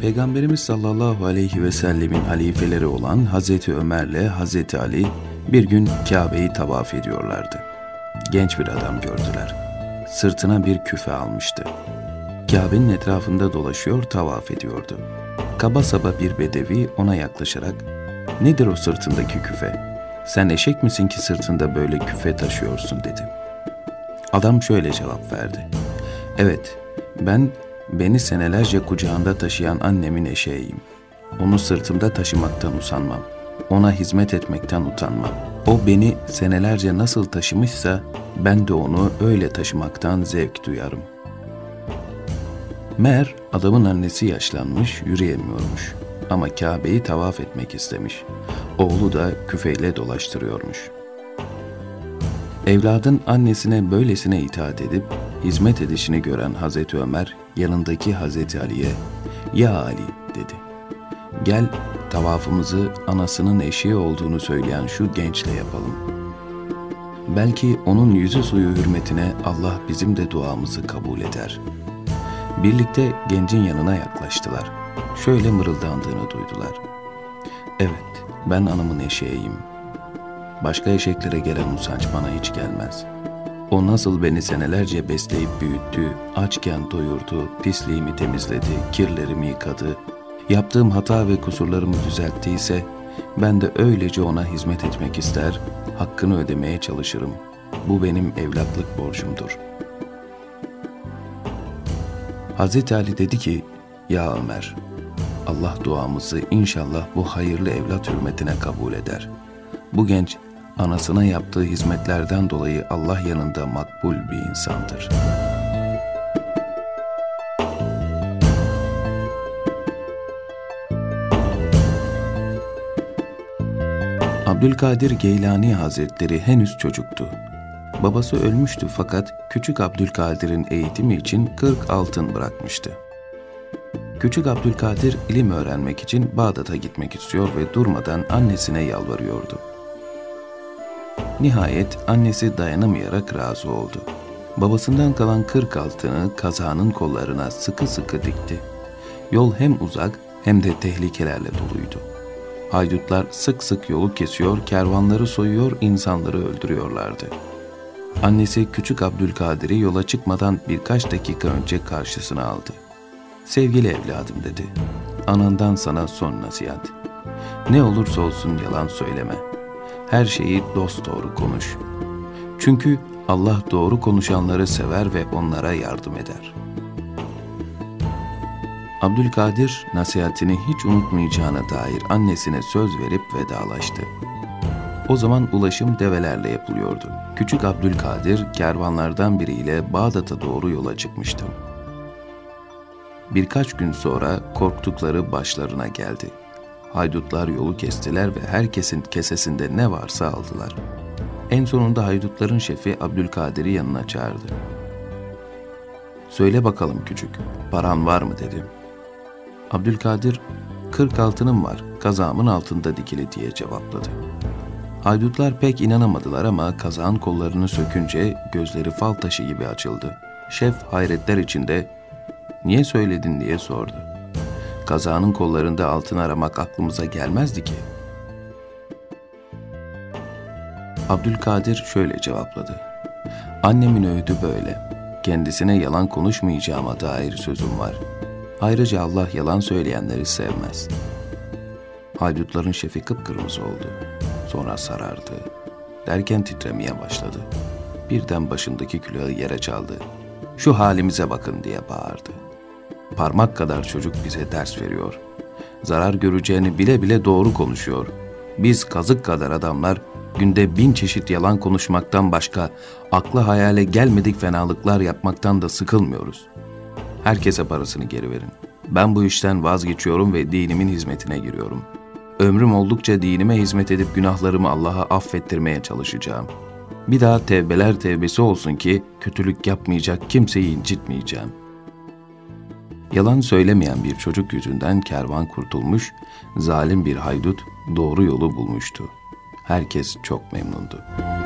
Peygamberimiz sallallahu aleyhi ve sellemin halifeleri olan Hazreti Ömer'le Hazreti Ali bir gün Kabe'yi tavaf ediyorlardı. Genç bir adam gördüler. Sırtına bir küfe almıştı. Kabe'nin etrafında dolaşıyor, tavaf ediyordu. Kaba saba bir bedevi ona yaklaşarak ''Nedir o sırtındaki küfe? Sen eşek misin ki sırtında böyle küfe taşıyorsun?'' dedi. Adam şöyle cevap verdi. ''Evet, ben beni senelerce kucağında taşıyan annemin eşeğiyim. Onu sırtımda taşımaktan usanmam. Ona hizmet etmekten utanmam. O beni senelerce nasıl taşımışsa ben de onu öyle taşımaktan zevk duyarım. Mer, adamın annesi yaşlanmış, yürüyemiyormuş. Ama Kabe'yi tavaf etmek istemiş. Oğlu da küfeyle dolaştırıyormuş. Evladın annesine böylesine itaat edip hizmet edişini gören Hazreti Ömer yanındaki Hazreti Ali'ye ''Ya Ali'' dedi. ''Gel tavafımızı anasının eşiği olduğunu söyleyen şu gençle yapalım. Belki onun yüzü suyu hürmetine Allah bizim de duamızı kabul eder.'' Birlikte gencin yanına yaklaştılar. Şöyle mırıldandığını duydular. Evet, ben anamın eşeğiyim. Başka eşeklere gelen usanç bana hiç gelmez. O nasıl beni senelerce besleyip büyüttü, açken doyurdu, pisliğimi temizledi, kirlerimi yıkadı, yaptığım hata ve kusurlarımı düzelttiyse, ben de öylece ona hizmet etmek ister, hakkını ödemeye çalışırım. Bu benim evlatlık borcumdur.'' Hazreti Ali dedi ki, Ya Ömer, Allah duamızı inşallah bu hayırlı evlat hürmetine kabul eder. Bu genç, anasına yaptığı hizmetlerden dolayı Allah yanında makbul bir insandır. Abdülkadir Geylani Hazretleri henüz çocuktu. Babası ölmüştü fakat küçük Abdülkadir'in eğitimi için 40 altın bırakmıştı. Küçük Abdülkadir ilim öğrenmek için Bağdat'a gitmek istiyor ve durmadan annesine yalvarıyordu. Nihayet annesi dayanamayarak razı oldu. Babasından kalan 40 altını kazağının kollarına sıkı sıkı dikti. Yol hem uzak hem de tehlikelerle doluydu. Haydutlar sık sık yolu kesiyor, kervanları soyuyor, insanları öldürüyorlardı.'' Annesi küçük Abdülkadir'i yola çıkmadan birkaç dakika önce karşısına aldı. Sevgili evladım dedi. Anandan sana son nasihat. Ne olursa olsun yalan söyleme. Her şeyi dost doğru konuş. Çünkü Allah doğru konuşanları sever ve onlara yardım eder. Abdülkadir nasihatini hiç unutmayacağına dair annesine söz verip vedalaştı. O zaman ulaşım develerle yapılıyordu. Küçük Abdülkadir kervanlardan biriyle Bağdat'a doğru yola çıkmıştı. Birkaç gün sonra korktukları başlarına geldi. Haydutlar yolu kestiler ve herkesin kesesinde ne varsa aldılar. En sonunda haydutların şefi Abdülkadir'i yanına çağırdı. Söyle bakalım küçük, paran var mı dedi. Abdülkadir, kırk altınım var, kazağımın altında dikili diye cevapladı. Haydutlar pek inanamadılar ama kazağın kollarını sökünce gözleri fal taşı gibi açıldı. Şef hayretler içinde niye söyledin diye sordu. Kazağının kollarında altın aramak aklımıza gelmezdi ki. Abdülkadir şöyle cevapladı. Annemin öğüdü böyle. Kendisine yalan konuşmayacağıma dair sözüm var. Ayrıca Allah yalan söyleyenleri sevmez. Haydutların şefi kıpkırmızı oldu. Sonra sarardı. Derken titremeye başladı. Birden başındaki külahı yere çaldı. Şu halimize bakın diye bağırdı. Parmak kadar çocuk bize ders veriyor. Zarar göreceğini bile bile doğru konuşuyor. Biz kazık kadar adamlar günde bin çeşit yalan konuşmaktan başka akla hayale gelmedik fenalıklar yapmaktan da sıkılmıyoruz. Herkese parasını geri verin. Ben bu işten vazgeçiyorum ve dinimin hizmetine giriyorum.'' Ömrüm oldukça dinime hizmet edip günahlarımı Allah'a affettirmeye çalışacağım. Bir daha tevbeler tevbesi olsun ki kötülük yapmayacak kimseyi incitmeyeceğim. Yalan söylemeyen bir çocuk yüzünden kervan kurtulmuş, zalim bir haydut doğru yolu bulmuştu. Herkes çok memnundu.''